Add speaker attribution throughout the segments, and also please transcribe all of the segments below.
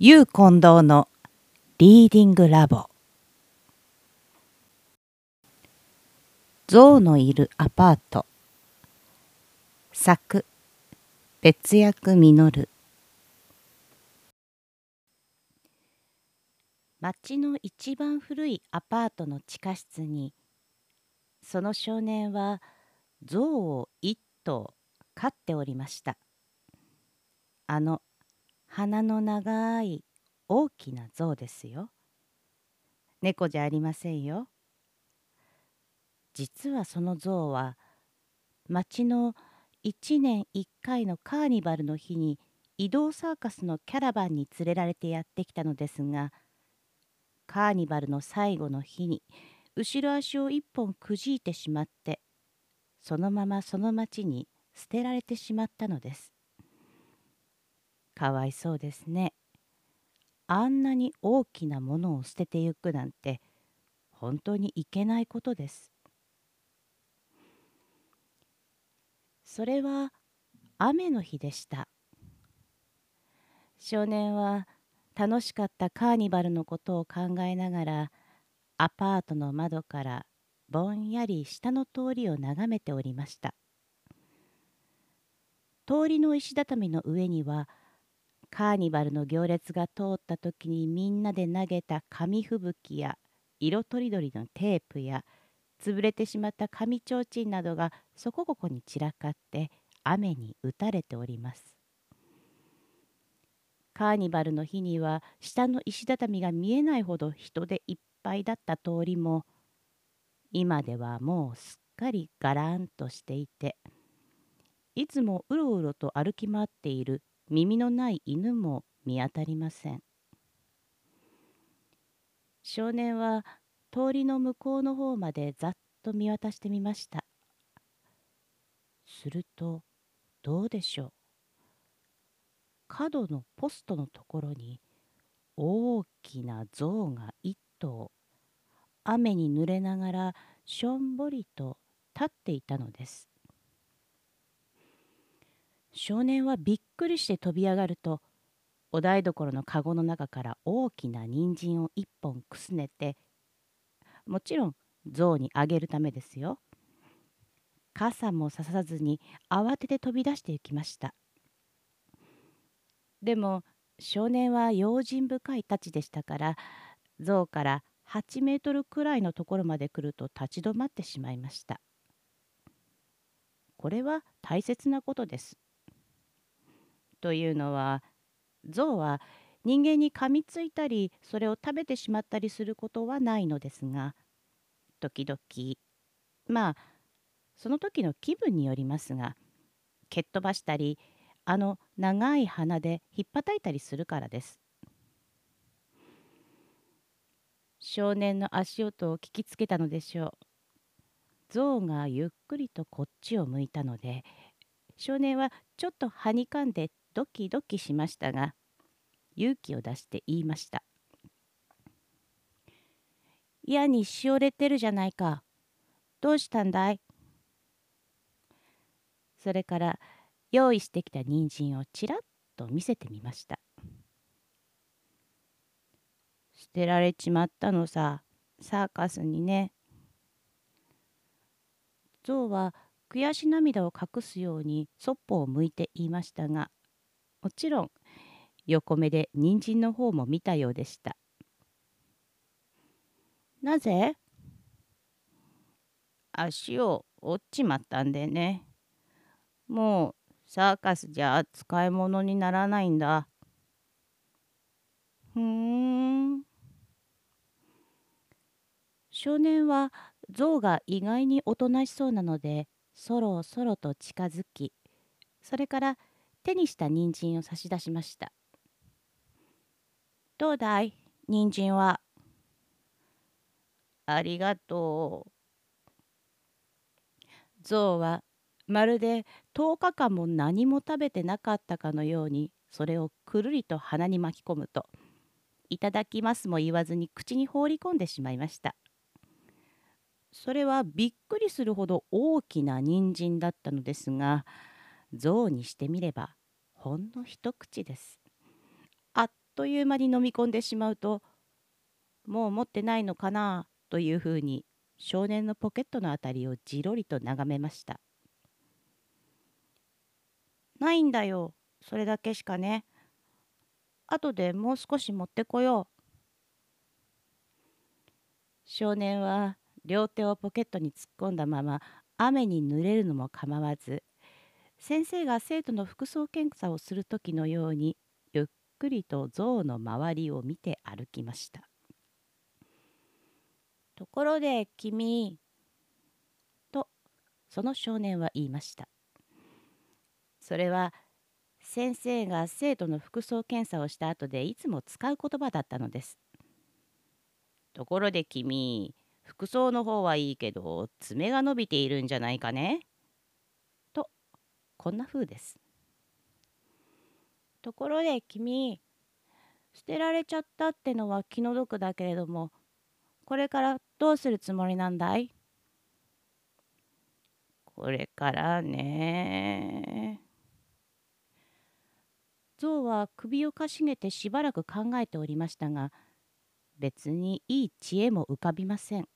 Speaker 1: ゆう近藤のリーディングラボ。象のいるアパート。作。別役実町の一番古いアパートの地下室にその少年は象を一頭飼っておりました。あの鼻の長い大きな象ですよ猫じゃありませんよ実はその象は町の1年1回のカーニバルの日に移動サーカスのキャラバンに連れられてやってきたのですがカーニバルの最後の日に後ろ足を一本くじいてしまってそのままその町に捨てられてしまったのです。かわいそうですね。あんなに大きなものを捨ててゆくなんて本当にいけないことです。それは雨の日でした。少年は楽しかったカーニバルのことを考えながらアパートの窓からぼんやり下の通りを眺めておりました通りの石畳の上にはカーニバルの行列が通った時にみんなで投げた紙吹雪や色とりどりのテープや潰れてしまった紙提灯などがそこここに散らかって雨に打たれております。カーニバルの日には下の石畳が見えないほど人でいっぱいだった通りも今ではもうすっかりがらんとしていていつもうろうろと歩き回っている耳のない犬も見当たりません。少年は通りの向こうの方までざっと見渡してみました。するとどうでしょう。角のポストのところに大きな象が一頭雨に濡れながらしょんぼりと立っていたのです。少年はびっくりして飛び上がるとお台所のかごの中から大きな人参を一本くすねてもちろん象にあげるためですよ傘もささずに慌てて飛び出して行きましたでも少年は用心深いたちでしたから象から8メートルくらいのところまで来ると立ち止まってしまいました。これは大切なことです。というのは象は人間に噛みついたりそれを食べてしまったりすることはないのですが時々まあその時の気分によりますが蹴っ飛ばしたりあの長い鼻でひっぱたいたりするからです。少年の足音を聞きつけたのでしょう。象がゆっくりとこっちを向いたので少年はちょっとはにかんでドキドキしましたが勇気を出して言いました。嫌にしおれてるじゃないか。どうしたんだい？それから用意してきた人参をちらっと見せてみました捨てられちまったのさサーカスにね象は悔し涙を隠すようにそっぽを向いて言いましたがもちろん横目で人参の方も見たようでしたなぜ？足を折っちまったんでねもうサーカスじゃ使い物にならないんだ。ふーん。少年は象が意外におとなしそうなのでそろそろと近づきそれから手にした人参を差し出しました。どうだい？人参は。ありがとう。象はまるで10日間も何も食べてなかったかのようにそれをくるりと鼻に巻き込むと「いただきます」も言わずに口に放り込んでしまいましたそれはびっくりするほど大きな人参だったのですが象にしてみればほんの一口ですあっという間に飲み込んでしまうともう持ってないのかなというふうに少年のポケットのあたりをじろりと眺めました。ないんだよそれだけしかね。後でもう少し持ってこよう。少年は両手をポケットに突っ込んだまま雨に濡れるのも構わず先生が生徒の服装検査をする時のようにゆっくりと象の周りを見て歩きました。ところで君とその少年は言いました。それは先生が生徒の服装検査をした後でいつも使う言葉だったのです。ところで君服装の方はいいけど爪が伸びているんじゃないかねこんな風です。ところで君捨てられちゃったってのは気の毒だけれどもこれからどうするつもりなんだい？これからね象は首をかしげてしばらく考えておりましたが別にいい知恵も浮かびません。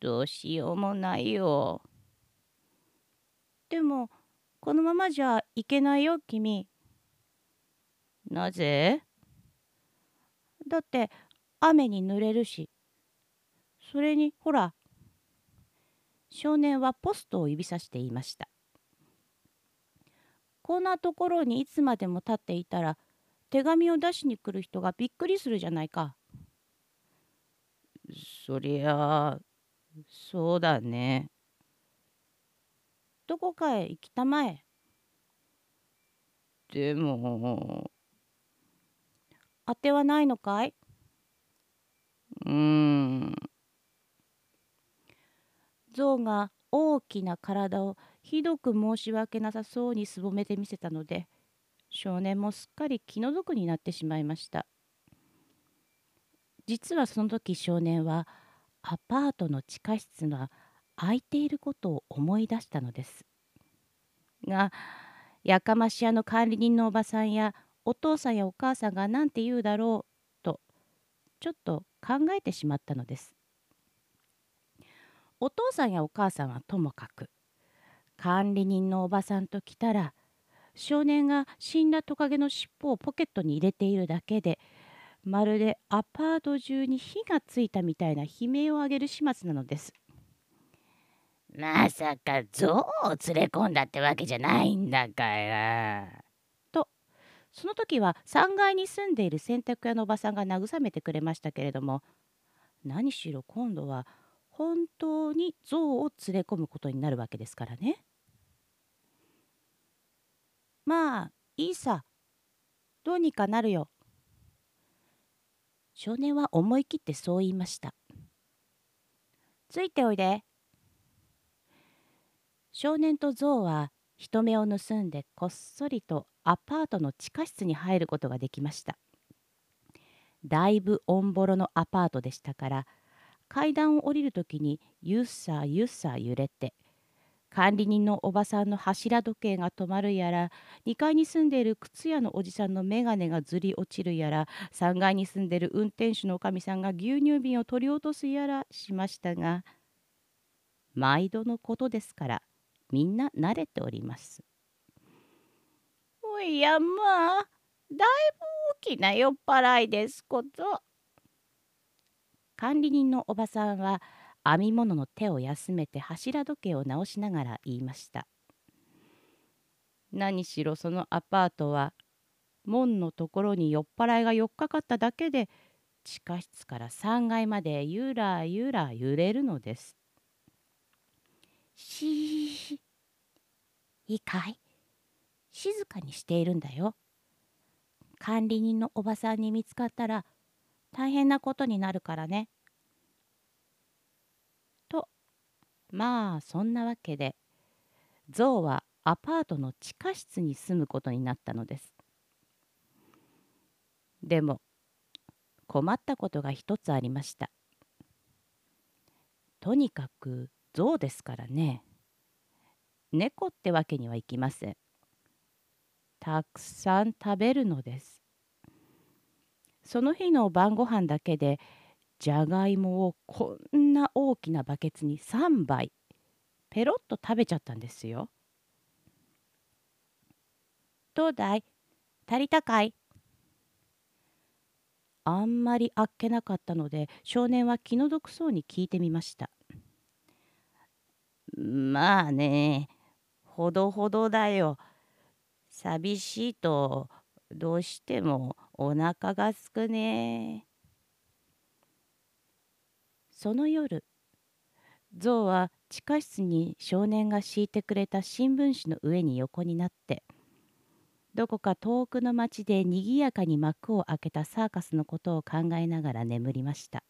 Speaker 1: どうしようもないよ。でもこのままじゃいけないよ君。なぜ？だって雨に濡れるし。それにほら少年はポストを指さしていました。こんなところにいつまでも立っていたら手紙を出しに来る人がびっくりするじゃないか。そりゃそうだね。どこかへ行きたまえ。でも。あてはないのかいうーん。象が大きな体をひどく申し訳なさそうにすぼめてみせたので少年もすっかり気の毒になってしまいました実はその時少年はアパートの地下室が空いていることを思い出したのですがやかまし屋の管理人のおばさんやお父さんやお母さんが何て言うだろうとちょっと考えてしまったのですお父さんやお母さんはともかく管理人のおばさんと来たら少年が死んだトカゲの尻尾をポケットに入れているだけでまるでアパート中に火がついたみたいな悲鳴を上げる始末なのです。
Speaker 2: まさか象を連れ込んだってわけじゃないんだから。
Speaker 1: とその時は3階に住んでいる洗濯屋のおばさんが慰めてくれましたけれども何しろ今度は本当に象を連れ込むことになるわけですからね。まあいいさどうにかなるよ。少年は思い切ってそう言いました。ついておいで。少年と象は人目を盗んでこっそりとアパートの地下室に入ることができました。だいぶオンボロのアパートでしたから階段を降りる時にゆっさゆっさ揺れて管理人のおばさんの柱時計が止まるやら2階に住んでいる靴屋のおじさんの眼鏡がずり落ちるやら3階に住んでいる運転手のおかみさんが牛乳瓶を取り落とすやらしましたが毎度のことですからみんな慣れております。
Speaker 2: おやまあだいぶ大きな酔っ払いですこと。
Speaker 1: 管理人のおばさんは編み物の手を休めて柱時計を直しながら言いました何しろそのアパートは門のところに酔っ払いが寄っかかっただけで地下室から3階までゆらゆら揺れるのです。しいいかい静かにしているんだよ。管理人のおばさんに見つかったら大変なことになるからね。とまあそんなわけでゾウはアパートの地下室に住むことになったのです。でも困ったことが一つありました。とにかくゾウですからね。猫ってわけにはいきません。たくさん食べるのです。その日の晩ご飯だけでじゃがいもをこんな大きなバケツに3杯ペロッと食べちゃったんですよ。どうだい？足りたかい？あんまりあっけなかったので少年は気の毒そうに聞いてみました。
Speaker 2: まあねほどほどだよ。寂しいとどうしてもお腹がすくね。
Speaker 1: その夜ゾウは地下室に少年が敷いてくれた新聞紙の上に横になってどこか遠くの町でにぎやかに幕を開けたサーカスのことを考えながら眠りました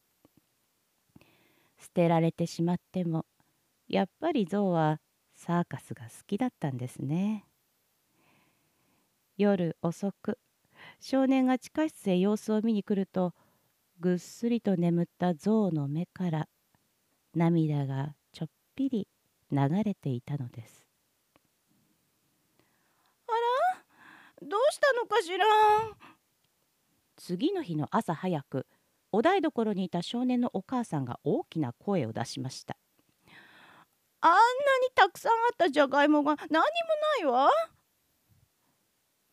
Speaker 1: 捨てられてしまってもやっぱりゾウはサーカスが好きだったんですね。夜遅く少年が地下室へ様子を見に来るとぐっすりと眠ったゾウの目から涙がちょっぴり流れていたのです。
Speaker 2: あら？どうしたのかしら？
Speaker 1: 次の日の朝早くお台所にいた少年のお母さんが大きな声を出しました
Speaker 2: あんなにたくさんあったじゃがいもが何もないわ。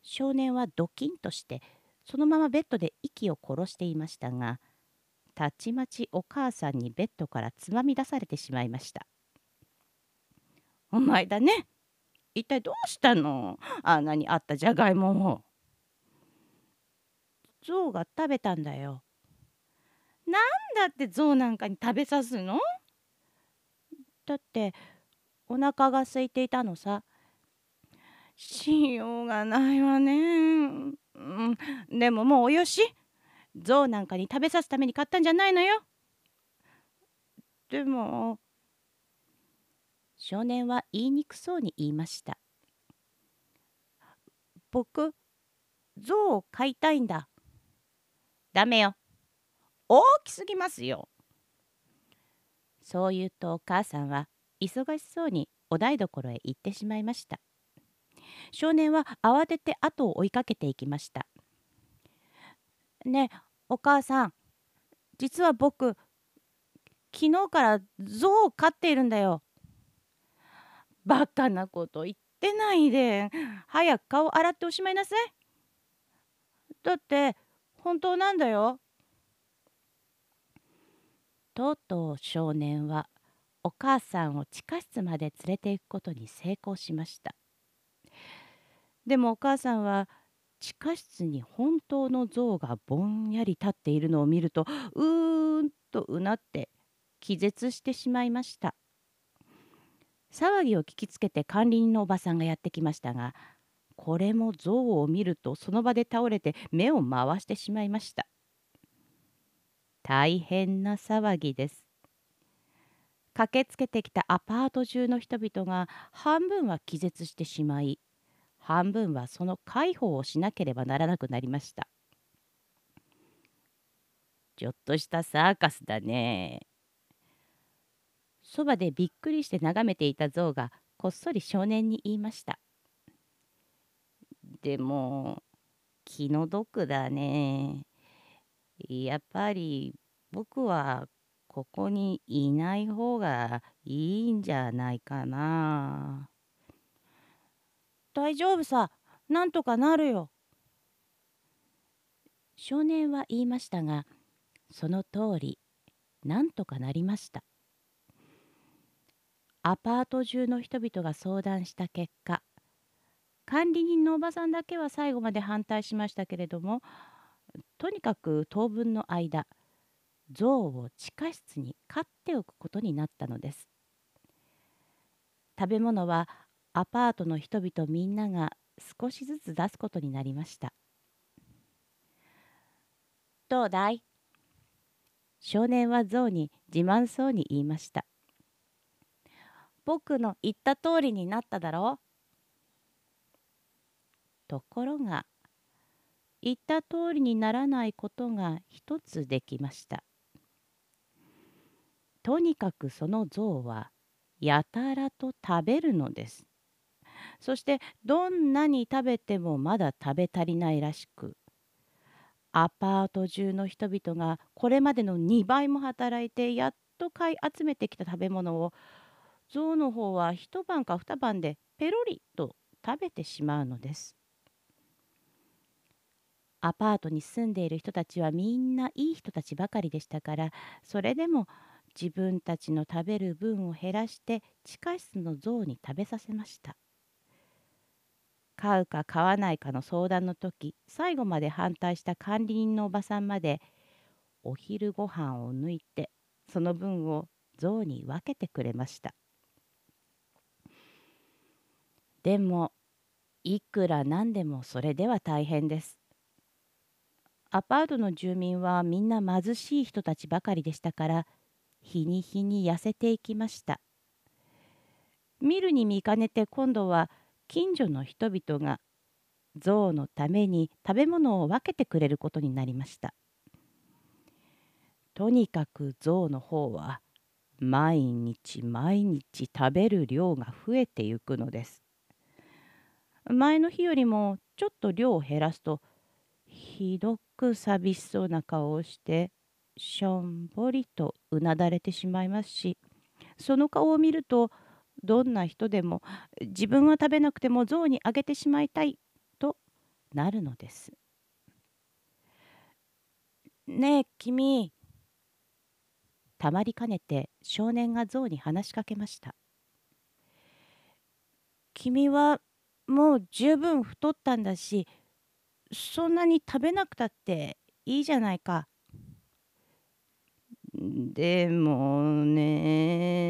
Speaker 1: 少年はドキンとしてそのままベッドで息を殺していましたがたちまちお母さんにベッドからつまみ出されてしまいました。
Speaker 2: お前だね。一体どうしたの？あんなにあったじゃがいもを。
Speaker 1: 象が食べたんだよ。
Speaker 2: なんだって象なんかに食べさすの？
Speaker 1: だってお腹が空いていたのさ
Speaker 2: しようがないわね。うん、でももうおよし。象なんかに食べさすために買ったんじゃないのよ。
Speaker 1: でも少年は言いにくそうに言いました。僕象を飼いたいんだ。
Speaker 2: ダメよ。大きすぎますよ。
Speaker 1: そう言うとお母さんは忙しそうにお台所へ行ってしまいました。少年は慌てて後を追いかけていきました。ねえお母さん実は僕昨日から象を飼っているんだよ。
Speaker 2: バカなこと言ってないで。早く顔洗っておしまいなさい。だって本当なんだよ。
Speaker 1: とうとう少年はお母さんを地下室まで連れて行くことに成功しました。でもお母さんは地下室に本当の像がぼんやり立っているのを見るとうーんとうなって気絶してしまいました。騒ぎを聞きつけて管理人のおばさんがやってきましたがこれも像を見るとその場で倒れて目を回してしまいました。大変な騒ぎです駆けつけてきたアパート中の人々が半分は気絶してしまい半分はその介抱をしなければならなくなりました。
Speaker 2: ちょっとしたサーカスだね。
Speaker 1: そばでびっくりして眺めていた象がこっそり少年に言いました。
Speaker 2: でも気の毒だね。やっぱり僕はここにいない方がいいんじゃないかな。
Speaker 1: 大丈夫さなんとかなるよ。少年は言いましたがその通りなんとかなりました。アパート中の人々が相談した結果管理人のおばさんだけは最後まで反対しましたけれどもとにかく当分の間象を地下室に飼っておくことになったのです。食べ物はアパートの人々みんなが少しずつ出すことになりました。どうだい？少年は象に自慢そうに言いました。僕の言った通りになっただろう？ところが言った通りにならないことが一つできました。とにかくその象はやたらと食べるのです。そしてどんなに食べてもまだ食べ足りないらしくアパート中の人々がこれまでの2倍も働いてやっと買い集めてきた食べ物を象の方は一晩か二晩でペロリと食べてしまうのです。アパートに住んでいる人たちはみんないい人たちばかりでしたからそれでも自分たちの食べる分を減らして地下室の象に食べさせました。買うか買わないかの相談の時最後まで反対した管理人のおばさんまでお昼ご飯を抜いてその分を象に分けてくれましたでもいくらなんでもそれでは大変ですアパートの住民はみんな貧しい人たちばかりでしたから日に日に痩せていきました。見るに見かねて今度は近所の人々が象のために食べ物を分けてくれることになりました。とにかく象の方は毎日毎日食べる量が増えてゆくのです。前の日よりもちょっと量を減らすとひどく寂しそうな顔をしてしょんぼりとうなだれてしまいますしその顔を見るとどんな人でも自分は食べなくても象にあげてしまいたいとなるのです。ねえ君たまりかねて少年が象に話しかけました。君はもう十分太ったんだしそんなに食べなくたっていいじゃないか。でもね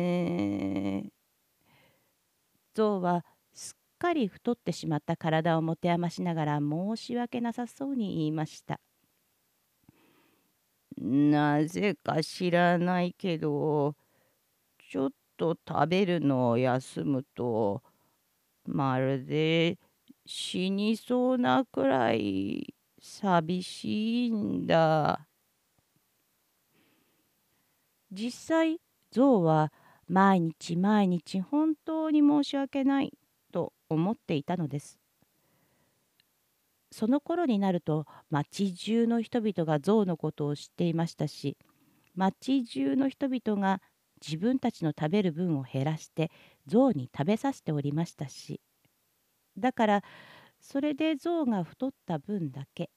Speaker 1: 象はすっかり太ってしまった体を持て余しながら申し訳なさそうに言いました。なぜか知らないけどちょっと食べるのを休むとまるで死にそうなくらい寂しいんだ。実際象は毎日毎日本当に申し訳ないと思っていたのです。その頃になると町中の人々が象のことを知っていましたし町中の人々が自分たちの食べる分を減らして象に食べさせておりましたしだからそれで象が太った分だけ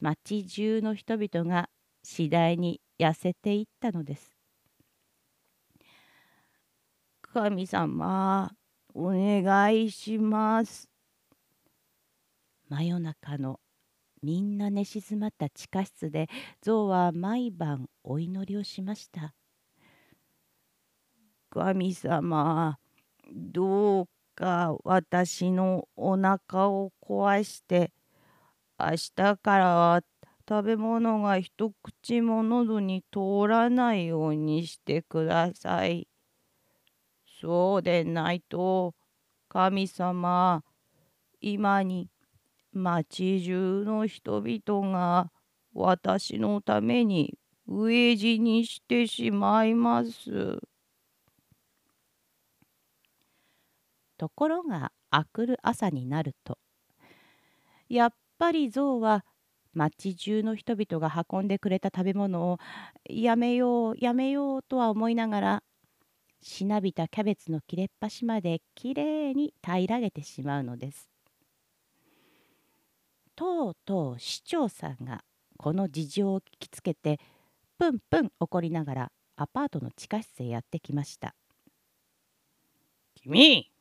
Speaker 1: 町中の人々が次第に痩せていったのです。神様、お願いします。真夜中のみんな寝静まった地下室で象は毎晩お祈りをしました。神様、どうか私のお腹を壊して明日からは食べ物が一口も喉に通らないようにしてください。そうでないと神様今に町中の人々が私のために飢え死にしてしまいます。ところが明くる朝になるとやっぱり象は町中の人々が運んでくれた食べ物をやめようやめようとは思いながらしなびたキャベツの切れっ端まできれいに平らげてしまうのです。とうとう市長さんがこの事情を聞きつけてプンプン怒りながらアパートの地下室へやってきました。
Speaker 2: 君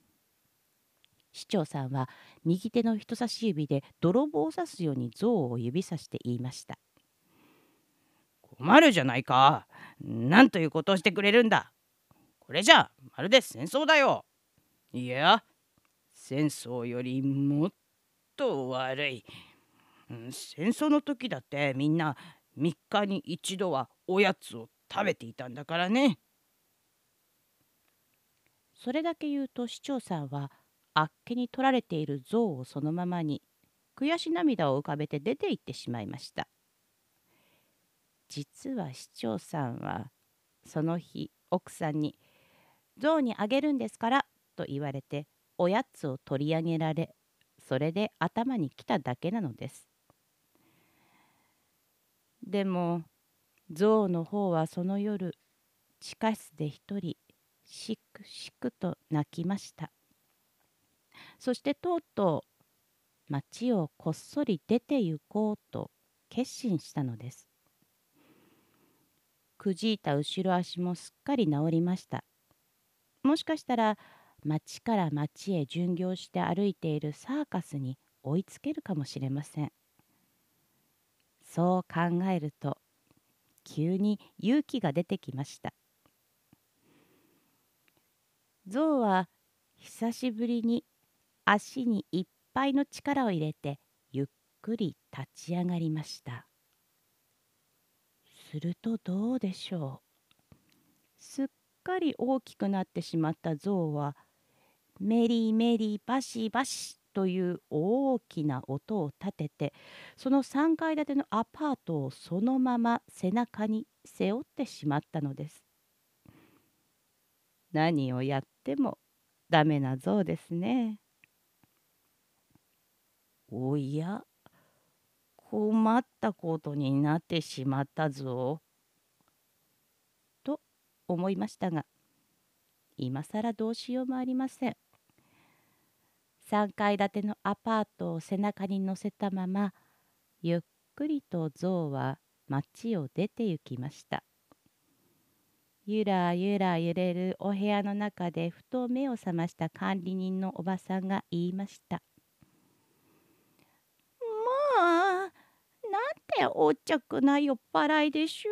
Speaker 1: 市長さんは右手の人差し指で泥棒を刺すように象を指さして言いました。
Speaker 2: 困るじゃないか。なんということをしてくれるんだ。これじゃまるで戦争だよ。いや戦争よりもっと悪い。戦争の時だってみんな3日に一度はおやつを食べていたんだからね。
Speaker 1: それだけ言うと市長さんはあっけに取られている像をそのままに悔し涙を浮かべて出て行ってしまいました。実は市長さんはその日奥さんに象にあげるんですから」と言われておやつを取り上げられそれで頭に来ただけなのです。でも象の方はその夜地下室で一人しくしくと泣きましたそしてとうとう町をこっそり出て行こうと決心したのです。くじいた後ろ足もすっかり治りました。もしかしたら町から町へ巡業して歩いているサーカスに追いつけるかもしれません。そう考えると急に勇気が出てきました。象は久しぶりに足にいっぱいの力を入れてゆっくり立ち上がりましたするとどうでしょうすっかり大きくなってしまった象はメリーメリーバシバシという大きな音を立ててその3階建てのアパートをそのまま背中に背負ってしまったのです。何をやってもダメな像ですね。おや困ったことになってしまったぞ。と思いましたが今更どうしようもありません。3階建てのアパートを背中に乗せたままゆっくりと象は町を出て行きましたゆらゆら揺れるお部屋の中でふと目を覚ました管理人のおばさんが言いました「ておっちゃくな酔っ払いでしょ？